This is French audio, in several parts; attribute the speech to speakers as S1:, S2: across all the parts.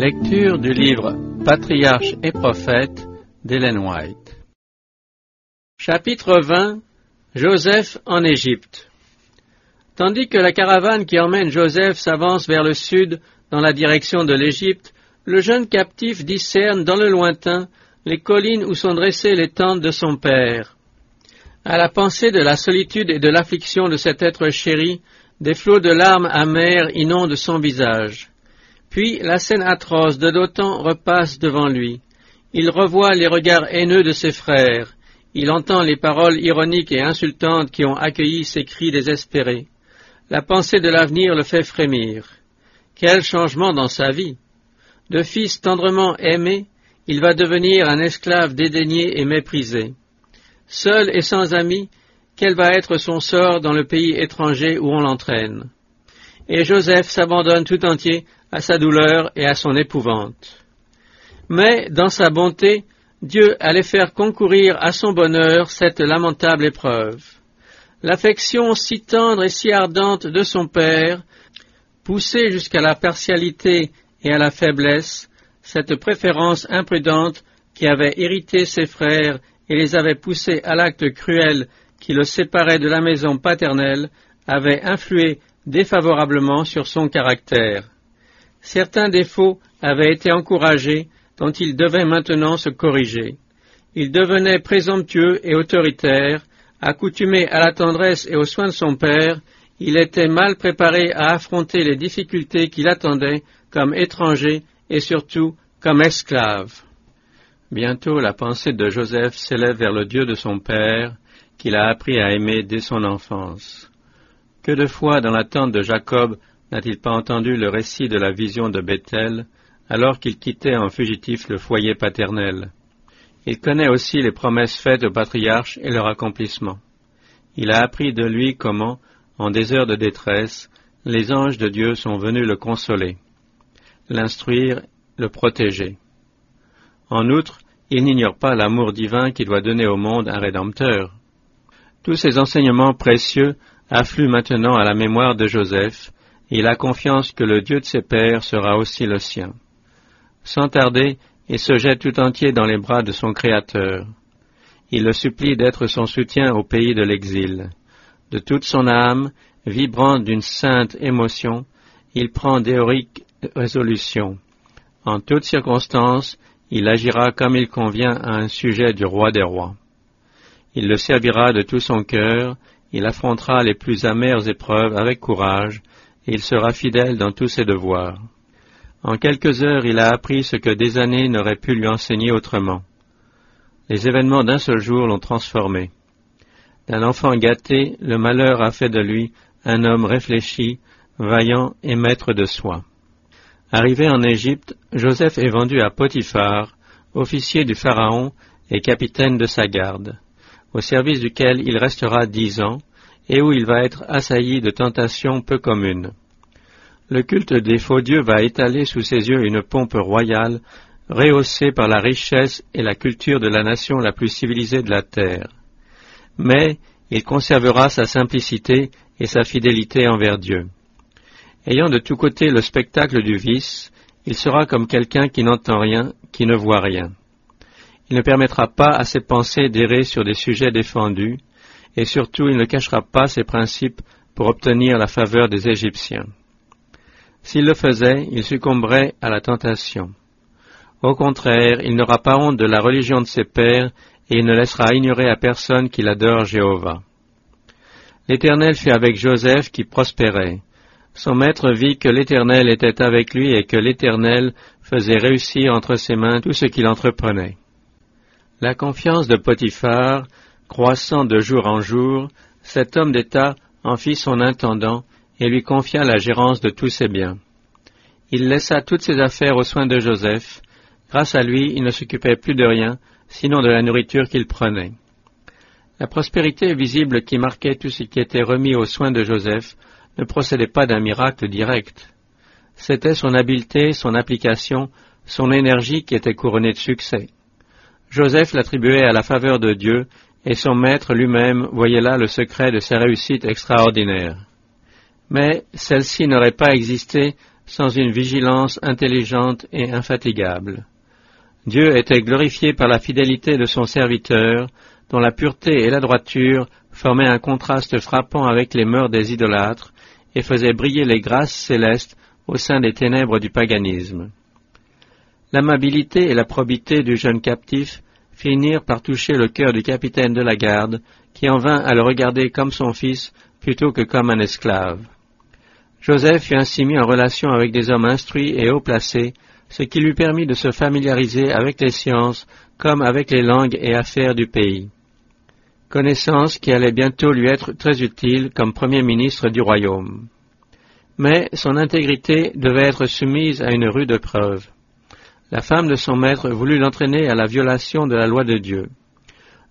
S1: Lecture du livre Patriarche et prophète d'Ellen White. Chapitre 20 Joseph en Égypte. Tandis que la caravane qui emmène Joseph s'avance vers le sud dans la direction de l'Égypte, le jeune captif discerne dans le lointain les collines où sont dressées les tentes de son père. À la pensée de la solitude et de l'affliction de cet être chéri, des flots de larmes amères inondent son visage. Puis la scène atroce de Dotan repasse devant lui. Il revoit les regards haineux de ses frères. Il entend les paroles ironiques et insultantes qui ont accueilli ses cris désespérés. La pensée de l'avenir le fait frémir. Quel changement dans sa vie. De fils tendrement aimé, il va devenir un esclave dédaigné et méprisé. Seul et sans amis, quel va être son sort dans le pays étranger où on l'entraîne? Et Joseph s'abandonne tout entier à sa douleur et à son épouvante. Mais, dans sa bonté, Dieu allait faire concourir à son bonheur cette lamentable épreuve. L'affection si tendre et si ardente de son père, poussée jusqu'à la partialité et à la faiblesse, cette préférence imprudente qui avait irrité ses frères et les avait poussés à l'acte cruel qui le séparait de la maison paternelle avait influé défavorablement sur son caractère. Certains défauts avaient été encouragés dont il devait maintenant se corriger. Il devenait présomptueux et autoritaire, accoutumé à la tendresse et aux soins de son père, il était mal préparé à affronter les difficultés qui l'attendaient comme étranger et surtout comme esclave. Bientôt la pensée de Joseph s'élève vers le Dieu de son Père, qu'il a appris à aimer dès son enfance. Que de fois dans la tente de Jacob n'a-t-il pas entendu le récit de la vision de Bethel, alors qu'il quittait en fugitif le foyer paternel? Il connaît aussi les promesses faites aux patriarches et leur accomplissement. Il a appris de lui comment, en des heures de détresse, les anges de Dieu sont venus le consoler, l'instruire, le protéger. En outre, il n'ignore pas l'amour divin qui doit donner au monde un Rédempteur. Tous ces enseignements précieux affluent maintenant à la mémoire de Joseph, il a confiance que le Dieu de ses pères sera aussi le sien. Sans tarder, il se jette tout entier dans les bras de son Créateur. Il le supplie d'être son soutien au pays de l'exil. De toute son âme, vibrant d'une sainte émotion, il prend d'héroïques résolutions. En toutes circonstances, il agira comme il convient à un sujet du roi des rois. Il le servira de tout son cœur, il affrontera les plus amères épreuves avec courage, il sera fidèle dans tous ses devoirs. En quelques heures, il a appris ce que des années n'auraient pu lui enseigner autrement. Les événements d'un seul jour l'ont transformé. D'un enfant gâté, le malheur a fait de lui un homme réfléchi, vaillant et maître de soi. Arrivé en Égypte, Joseph est vendu à Potiphar, officier du Pharaon et capitaine de sa garde, au service duquel il restera dix ans, et où il va être assailli de tentations peu communes. Le culte des faux dieux va étaler sous ses yeux une pompe royale, rehaussée par la richesse et la culture de la nation la plus civilisée de la terre. Mais il conservera sa simplicité et sa fidélité envers Dieu. Ayant de tous côtés le spectacle du vice, il sera comme quelqu'un qui n'entend rien, qui ne voit rien. Il ne permettra pas à ses pensées d'errer sur des sujets défendus, et surtout il ne cachera pas ses principes pour obtenir la faveur des Égyptiens. S'il le faisait, il succomberait à la tentation. Au contraire, il n'aura pas honte de la religion de ses pères, et il ne laissera ignorer à personne qu'il adore Jéhovah. L'Éternel fut avec Joseph qui prospérait. Son maître vit que l'Éternel était avec lui et que l'Éternel faisait réussir entre ses mains tout ce qu'il entreprenait. La confiance de Potiphar, croissant de jour en jour, cet homme d'État en fit son intendant et lui confia la gérance de tous ses biens. Il laissa toutes ses affaires aux soins de Joseph. Grâce à lui, il ne s'occupait plus de rien, sinon de la nourriture qu'il prenait. La prospérité visible qui marquait tout ce qui était remis aux soins de Joseph ne procédait pas d'un miracle direct. C'était son habileté, son application, son énergie qui étaient couronnées de succès. Joseph l'attribuait à la faveur de Dieu, et son maître lui-même voyait là le secret de sa réussite extraordinaire. Mais celle-ci n'aurait pas existé sans une vigilance intelligente et infatigable. Dieu était glorifié par la fidélité de son serviteur, dont la pureté et la droiture formaient un contraste frappant avec les mœurs des idolâtres et faisaient briller les grâces célestes au sein des ténèbres du paganisme. L'amabilité et la probité du jeune captif finirent par toucher le cœur du capitaine de la garde, qui en vint à le regarder comme son fils plutôt que comme un esclave. Joseph fut ainsi mis en relation avec des hommes instruits et haut placés, ce qui lui permit de se familiariser avec les sciences comme avec les langues et affaires du pays. Connaissance qui allait bientôt lui être très utile comme premier ministre du royaume. Mais son intégrité devait être soumise à une rude preuve. La femme de son maître voulut l'entraîner à la violation de la loi de Dieu.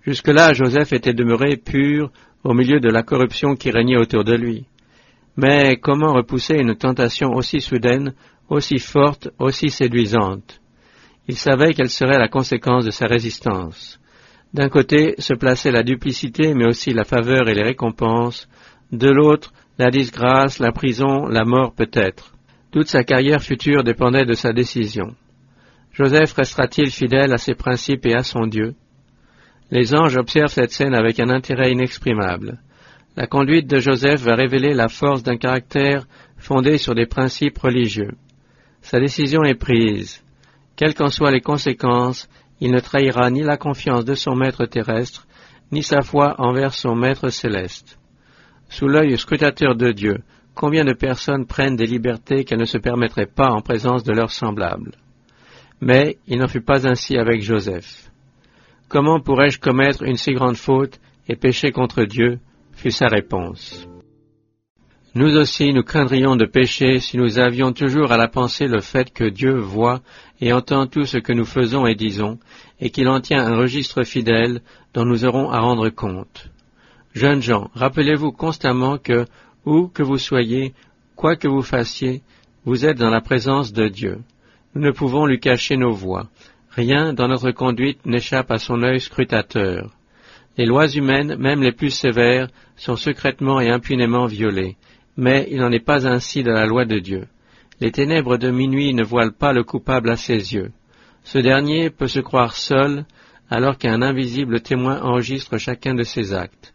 S1: Jusque-là, Joseph était demeuré pur au milieu de la corruption qui régnait autour de lui. Mais comment repousser une tentation aussi soudaine, aussi forte, aussi séduisante? Il savait quelle serait la conséquence de sa résistance. D'un côté se plaçait la duplicité, mais aussi la faveur et les récompenses, de l'autre la disgrâce, la prison, la mort peut-être. Toute sa carrière future dépendait de sa décision. Joseph restera-t-il fidèle à ses principes et à son Dieu? Les anges observent cette scène avec un intérêt inexprimable. La conduite de Joseph va révéler la force d'un caractère fondé sur des principes religieux. Sa décision est prise. Quelles qu'en soient les conséquences, il ne trahira ni la confiance de son maître terrestre, ni sa foi envers son maître céleste. Sous l'œil scrutateur de Dieu, combien de personnes prennent des libertés qu'elles ne se permettraient pas en présence de leurs semblables? Mais il n'en fut pas ainsi avec Joseph. Comment pourrais-je commettre une si grande faute et pécher contre Dieu? fut sa réponse. Nous aussi nous craindrions de pécher si nous avions toujours à la pensée le fait que Dieu voit et entend tout ce que nous faisons et disons, et qu'il en tient un registre fidèle dont nous aurons à rendre compte. Jeunes gens, rappelez-vous constamment que, où que vous soyez, quoi que vous fassiez, vous êtes dans la présence de Dieu. Nous ne pouvons lui cacher nos voies. Rien dans notre conduite n'échappe à son œil scrutateur. Les lois humaines, même les plus sévères, sont secrètement et impunément violées, mais il n'en est pas ainsi de la loi de Dieu. Les ténèbres de minuit ne voilent pas le coupable à ses yeux. Ce dernier peut se croire seul, alors qu'un invisible témoin enregistre chacun de ses actes.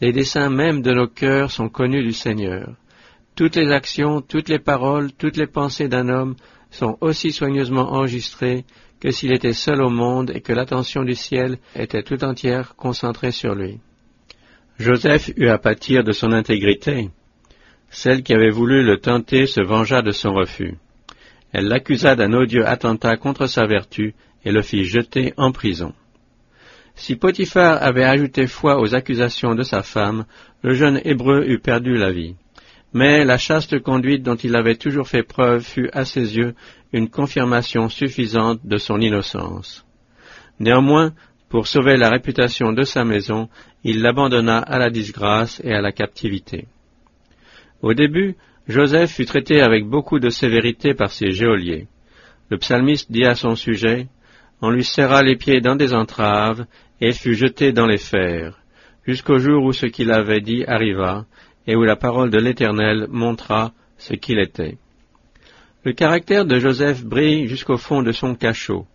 S1: Les desseins même de nos cœurs sont connus du Seigneur. Toutes les actions, toutes les paroles, toutes les pensées d'un homme sont aussi soigneusement enregistrés que s'il était seul au monde et que l'attention du ciel était tout entière concentrée sur lui. Joseph eut à pâtir de son intégrité. Celle qui avait voulu le tenter se vengea de son refus. Elle l'accusa d'un odieux attentat contre sa vertu et le fit jeter en prison. Si Potiphar avait ajouté foi aux accusations de sa femme, le jeune Hébreu eût perdu la vie mais la chaste conduite dont il avait toujours fait preuve fut à ses yeux une confirmation suffisante de son innocence. Néanmoins, pour sauver la réputation de sa maison, il l'abandonna à la disgrâce et à la captivité. Au début, Joseph fut traité avec beaucoup de sévérité par ses geôliers. Le psalmiste dit à son sujet, On lui serra les pieds dans des entraves, et fut jeté dans les fers, jusqu'au jour où ce qu'il avait dit arriva, et où la parole de l'Éternel montra ce qu'il était. Le caractère de Joseph brille jusqu'au fond de son cachot.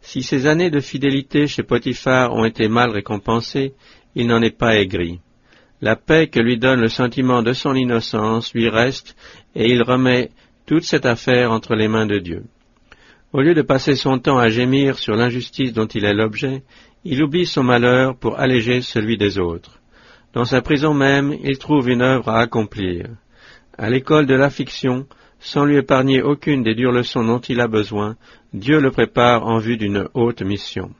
S1: Si ses années de fidélité chez Potiphar ont été mal récompensées, il n'en est pas aigri. La paix que lui donne le sentiment de son innocence lui reste, et il remet toute cette affaire entre les mains de Dieu. Au lieu de passer son temps à gémir sur l'injustice dont il est l'objet, il oublie son malheur pour alléger celui des autres. Dans sa prison même, il trouve une œuvre à accomplir. À l'école de l'affliction, sans lui épargner aucune des dures leçons dont il a besoin, Dieu le prépare en vue d'une haute mission.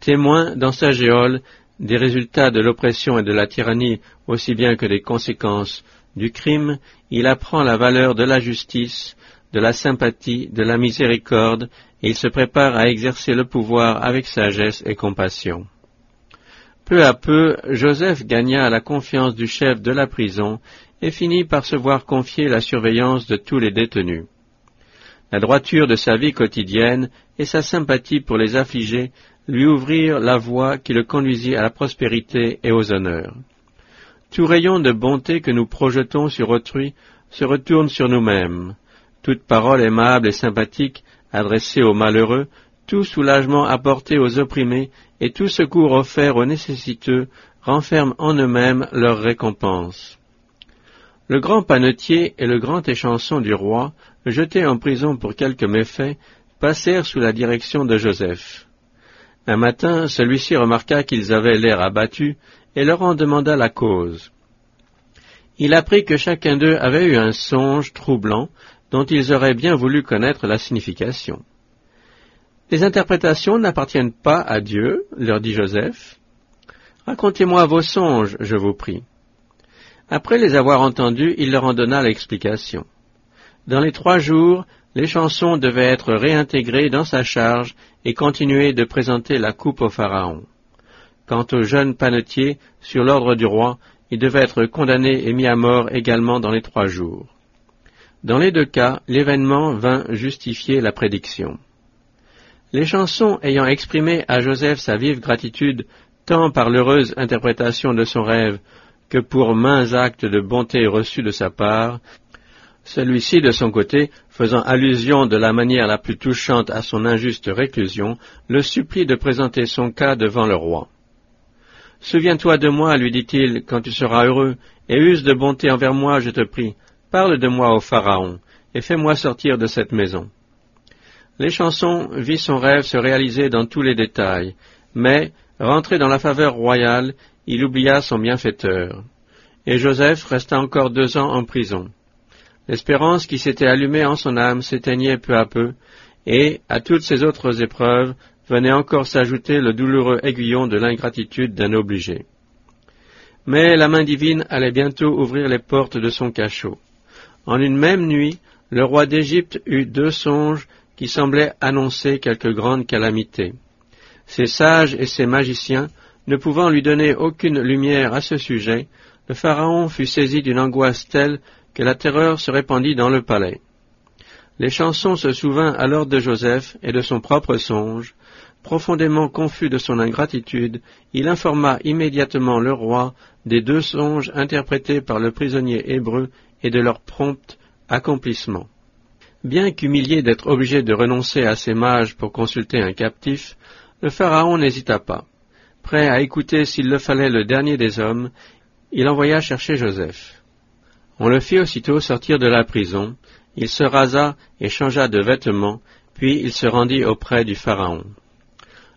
S1: Témoin dans sa géole des résultats de l'oppression et de la tyrannie aussi bien que des conséquences du crime, il apprend la valeur de la justice, de la sympathie, de la miséricorde, et il se prépare à exercer le pouvoir avec sagesse et compassion. Peu à peu, Joseph gagna la confiance du chef de la prison et finit par se voir confier la surveillance de tous les détenus. La droiture de sa vie quotidienne et sa sympathie pour les affligés lui ouvrirent la voie qui le conduisit à la prospérité et aux honneurs. Tout rayon de bonté que nous projetons sur autrui se retourne sur nous-mêmes. toute parole aimable et sympathique adressée aux malheureux, tout soulagement apporté aux opprimés et tout secours offert aux nécessiteux renferment en eux-mêmes leur récompense. Le grand panetier et le grand échanson du roi, jetés en prison pour quelques méfaits, passèrent sous la direction de Joseph. Un matin, celui-ci remarqua qu'ils avaient l'air abattus et leur en demanda la cause. Il apprit que chacun d'eux avait eu un songe troublant dont ils auraient bien voulu connaître la signification. Les interprétations n'appartiennent pas à Dieu, leur dit Joseph. Racontez-moi vos songes, je vous prie. Après les avoir entendus, il leur en donna l'explication. Dans les trois jours, les chansons devaient être réintégrées dans sa charge et continuer de présenter la coupe au Pharaon. Quant au jeune panetier, sur l'ordre du roi, il devait être condamné et mis à mort également dans les trois jours. Dans les deux cas, l'événement vint justifier la prédiction. Les chansons ayant exprimé à Joseph sa vive gratitude tant par l'heureuse interprétation de son rêve que pour mains actes de bonté reçus de sa part, celui-ci, de son côté, faisant allusion de la manière la plus touchante à son injuste réclusion, le supplie de présenter son cas devant le roi. Souviens-toi de moi, lui dit-il, quand tu seras heureux, et use de bonté envers moi, je te prie. Parle de moi au Pharaon, et fais-moi sortir de cette maison. Les chansons vit son rêve se réaliser dans tous les détails, mais, rentré dans la faveur royale, il oublia son bienfaiteur. Et Joseph resta encore deux ans en prison. L'espérance qui s'était allumée en son âme s'éteignait peu à peu, et, à toutes ces autres épreuves, venait encore s'ajouter le douloureux aiguillon de l'ingratitude d'un obligé. Mais la main divine allait bientôt ouvrir les portes de son cachot. En une même nuit, le roi d'Égypte eut deux songes qui semblaient annoncer quelque grande calamité. Ses sages et ses magiciens, ne pouvant lui donner aucune lumière à ce sujet, le Pharaon fut saisi d'une angoisse telle que la terreur se répandit dans le palais. Les chansons se souvint alors de Joseph et de son propre songe. Profondément confus de son ingratitude, il informa immédiatement le roi des deux songes interprétés par le prisonnier hébreu et de leur prompt accomplissement. Bien qu'humilié d'être obligé de renoncer à ses mages pour consulter un captif, le Pharaon n'hésita pas. Prêt à écouter s'il le fallait le dernier des hommes, il envoya chercher Joseph. On le fit aussitôt sortir de la prison, il se rasa et changea de vêtements, puis il se rendit auprès du Pharaon.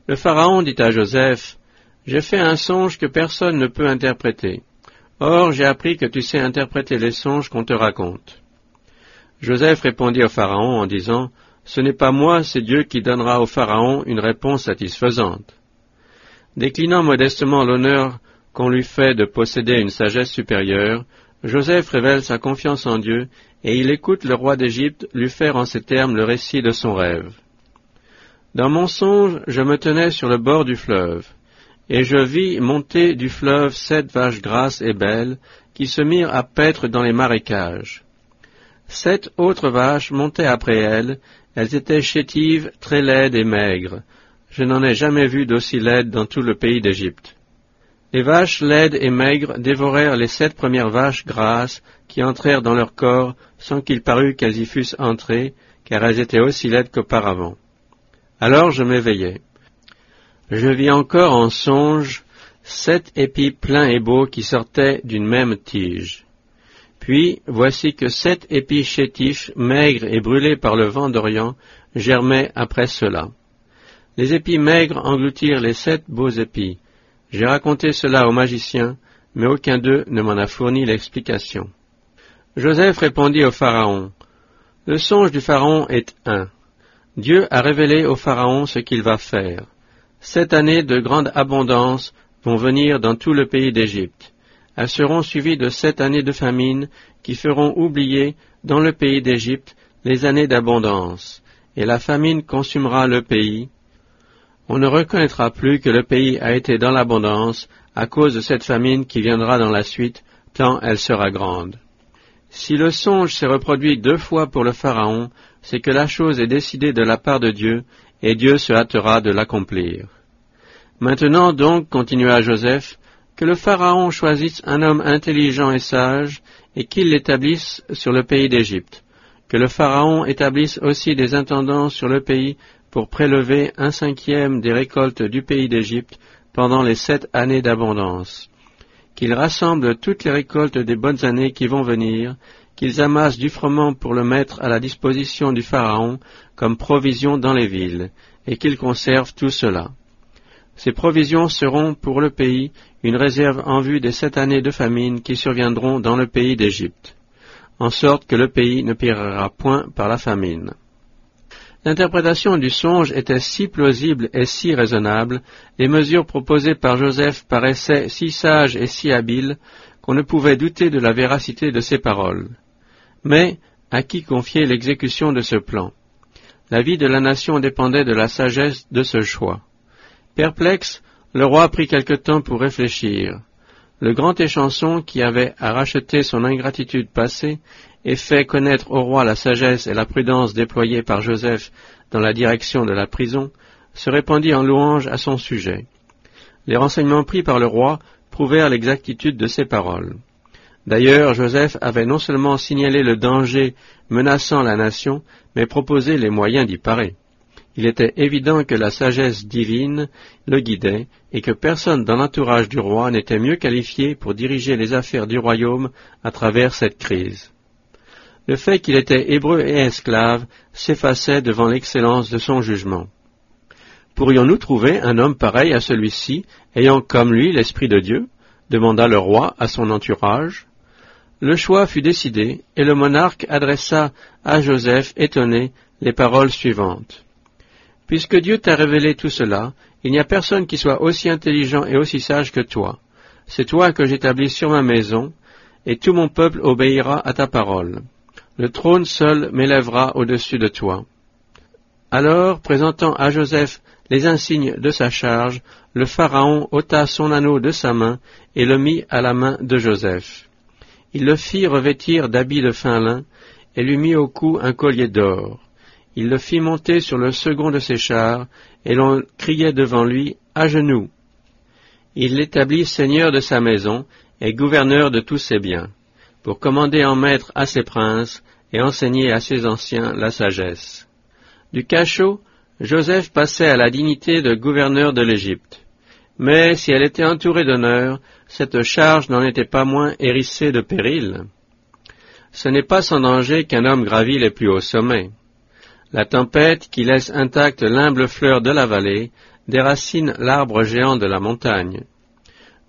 S1: Le Pharaon dit à Joseph, J'ai fait un songe que personne ne peut interpréter. Or j'ai appris que tu sais interpréter les songes qu'on te raconte. Joseph répondit au Pharaon en disant, Ce n'est pas moi, c'est Dieu qui donnera au Pharaon une réponse satisfaisante. Déclinant modestement l'honneur qu'on lui fait de posséder une sagesse supérieure, Joseph révèle sa confiance en Dieu et il écoute le roi d'Égypte lui faire en ces termes le récit de son rêve. Dans mon songe, je me tenais sur le bord du fleuve, et je vis monter du fleuve sept vaches grasses et belles, qui se mirent à paître dans les marécages. Sept autres vaches montaient après elles, elles étaient chétives, très laides et maigres. Je n'en ai jamais vu d'aussi laides dans tout le pays d'Égypte. Les vaches laides et maigres dévorèrent les sept premières vaches grasses qui entrèrent dans leur corps sans qu'il parût qu'elles y fussent entrées, car elles étaient aussi laides qu'auparavant. Alors je m'éveillai. Je vis encore en songe sept épis pleins et beaux qui sortaient d'une même tige. Puis voici que sept épis chétifs, maigres et brûlés par le vent d'Orient, germaient après cela. Les épis maigres engloutirent les sept beaux épis, j'ai raconté cela aux magiciens, mais aucun d'eux ne m'en a fourni l'explication. Joseph répondit au Pharaon, Le songe du Pharaon est un. Dieu a révélé au Pharaon ce qu'il va faire. Sept années de grande abondance vont venir dans tout le pays d'Égypte. Elles seront suivies de sept années de famine qui feront oublier dans le pays d'Égypte les années d'abondance, et la famine consumera le pays, on ne reconnaîtra plus que le pays a été dans l'abondance à cause de cette famine qui viendra dans la suite, tant elle sera grande. Si le songe s'est reproduit deux fois pour le Pharaon, c'est que la chose est décidée de la part de Dieu, et Dieu se hâtera de l'accomplir. Maintenant donc, continua Joseph, que le Pharaon choisisse un homme intelligent et sage, et qu'il l'établisse sur le pays d'Égypte. que le Pharaon établisse aussi des intendants sur le pays pour prélever un cinquième des récoltes du pays d'Égypte pendant les sept années d'abondance, qu'il rassemble toutes les récoltes des bonnes années qui vont venir, qu'ils amassent du froment pour le mettre à la disposition du Pharaon comme provision dans les villes, et qu'ils conservent tout cela. Ces provisions seront pour le pays une réserve en vue des sept années de famine qui surviendront dans le pays d'Égypte, en sorte que le pays ne périra point par la famine. L'interprétation du songe était si plausible et si raisonnable, les mesures proposées par Joseph paraissaient si sages et si habiles, qu'on ne pouvait douter de la véracité de ses paroles. Mais à qui confier l'exécution de ce plan? La vie de la nation dépendait de la sagesse de ce choix. Perplexe, le roi prit quelque temps pour réfléchir. Le grand échanson, qui avait à racheter son ingratitude passée et fait connaître au roi la sagesse et la prudence déployées par Joseph dans la direction de la prison, se répandit en louange à son sujet. Les renseignements pris par le roi prouvèrent l'exactitude de ses paroles. D'ailleurs, Joseph avait non seulement signalé le danger menaçant la nation, mais proposé les moyens d'y parer il était évident que la sagesse divine le guidait et que personne dans l'entourage du roi n'était mieux qualifié pour diriger les affaires du royaume à travers cette crise. Le fait qu'il était hébreu et esclave s'effaçait devant l'excellence de son jugement. Pourrions-nous trouver un homme pareil à celui-ci, ayant comme lui l'Esprit de Dieu? demanda le roi à son entourage. Le choix fut décidé, et le monarque adressa à Joseph, étonné, les paroles suivantes. Puisque Dieu t'a révélé tout cela, il n'y a personne qui soit aussi intelligent et aussi sage que toi. C'est toi que j'établis sur ma maison, et tout mon peuple obéira à ta parole. Le trône seul m'élèvera au-dessus de toi. Alors, présentant à Joseph les insignes de sa charge, le Pharaon ôta son anneau de sa main et le mit à la main de Joseph. Il le fit revêtir d'habits de fin lin et lui mit au cou un collier d'or il le fit monter sur le second de ses chars, et l'on criait devant lui À genoux. Il l'établit seigneur de sa maison et gouverneur de tous ses biens, pour commander en maître à ses princes et enseigner à ses anciens la sagesse. Du cachot, Joseph passait à la dignité de gouverneur de l'Égypte. Mais si elle était entourée d'honneur, cette charge n'en était pas moins hérissée de périls. Ce n'est pas sans danger qu'un homme gravit les plus hauts sommets. La tempête, qui laisse intacte l'humble fleur de la vallée, déracine l'arbre géant de la montagne.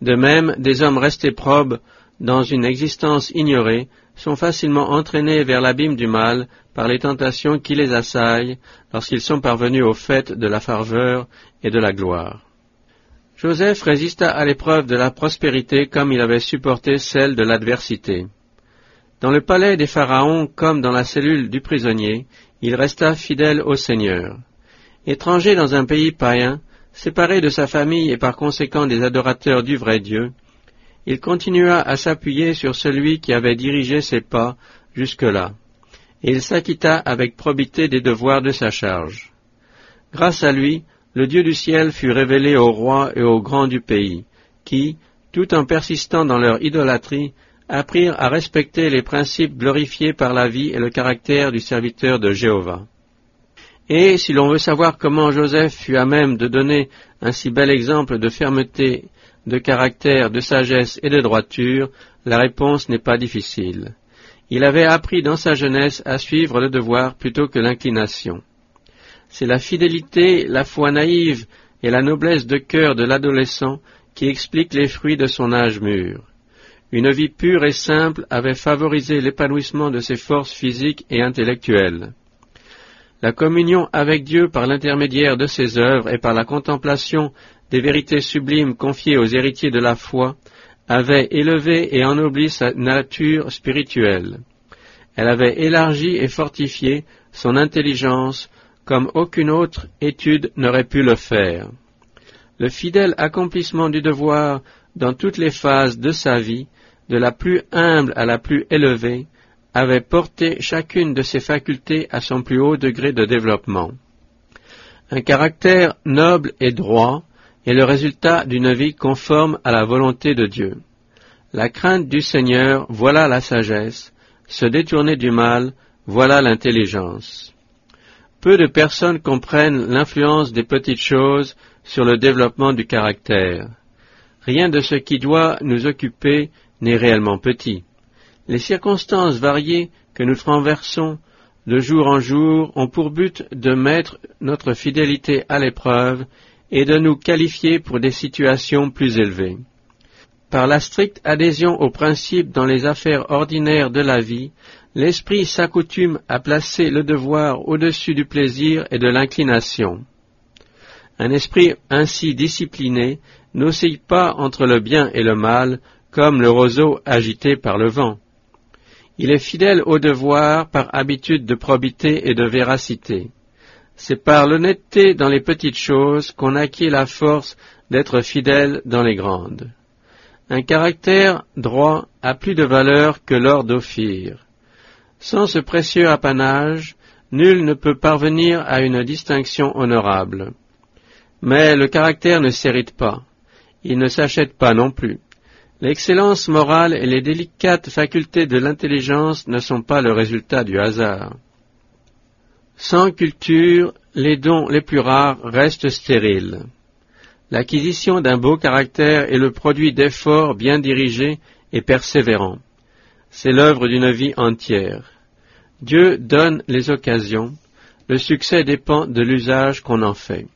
S1: De même, des hommes restés probes dans une existence ignorée sont facilement entraînés vers l'abîme du mal par les tentations qui les assaillent lorsqu'ils sont parvenus au fait de la ferveur et de la gloire. Joseph résista à l'épreuve de la prospérité comme il avait supporté celle de l'adversité. Dans le palais des pharaons comme dans la cellule du prisonnier, il resta fidèle au Seigneur. Étranger dans un pays païen, séparé de sa famille et par conséquent des adorateurs du vrai Dieu, il continua à s'appuyer sur celui qui avait dirigé ses pas jusque-là, et il s'acquitta avec probité des devoirs de sa charge. Grâce à lui, le Dieu du ciel fut révélé aux rois et aux grands du pays, qui, tout en persistant dans leur idolâtrie, apprirent à respecter les principes glorifiés par la vie et le caractère du serviteur de Jéhovah. Et si l'on veut savoir comment Joseph fut à même de donner un si bel exemple de fermeté, de caractère, de sagesse et de droiture, la réponse n'est pas difficile. Il avait appris dans sa jeunesse à suivre le devoir plutôt que l'inclination. C'est la fidélité, la foi naïve et la noblesse de cœur de l'adolescent qui expliquent les fruits de son âge mûr. Une vie pure et simple avait favorisé l'épanouissement de ses forces physiques et intellectuelles. La communion avec Dieu par l'intermédiaire de ses œuvres et par la contemplation des vérités sublimes confiées aux héritiers de la foi avait élevé et ennobli sa nature spirituelle. Elle avait élargi et fortifié son intelligence comme aucune autre étude n'aurait pu le faire. Le fidèle accomplissement du devoir dans toutes les phases de sa vie de la plus humble à la plus élevée, avait porté chacune de ses facultés à son plus haut degré de développement. Un caractère noble et droit est le résultat d'une vie conforme à la volonté de Dieu. La crainte du Seigneur, voilà la sagesse, se détourner du mal, Voilà l'intelligence. Peu de personnes comprennent l'influence des petites choses sur le développement du caractère. Rien de ce qui doit nous occuper n'est réellement petit. Les circonstances variées que nous traversons de jour en jour ont pour but de mettre notre fidélité à l'épreuve et de nous qualifier pour des situations plus élevées. Par la stricte adhésion aux principes dans les affaires ordinaires de la vie, l'esprit s'accoutume à placer le devoir au-dessus du plaisir et de l'inclination. Un esprit ainsi discipliné n'oscille pas entre le bien et le mal comme le roseau agité par le vent. Il est fidèle au devoir par habitude de probité et de véracité. C'est par l'honnêteté dans les petites choses qu'on acquiert la force d'être fidèle dans les grandes. Un caractère droit a plus de valeur que l'or d'Ophir. Sans ce précieux apanage, nul ne peut parvenir à une distinction honorable. Mais le caractère ne s'hérite pas. Il ne s'achète pas non plus. L'excellence morale et les délicates facultés de l'intelligence ne sont pas le résultat du hasard. Sans culture, les dons les plus rares restent stériles. L'acquisition d'un beau caractère est le produit d'efforts bien dirigés et persévérants. C'est l'œuvre d'une vie entière. Dieu donne les occasions, le succès dépend de l'usage qu'on en fait.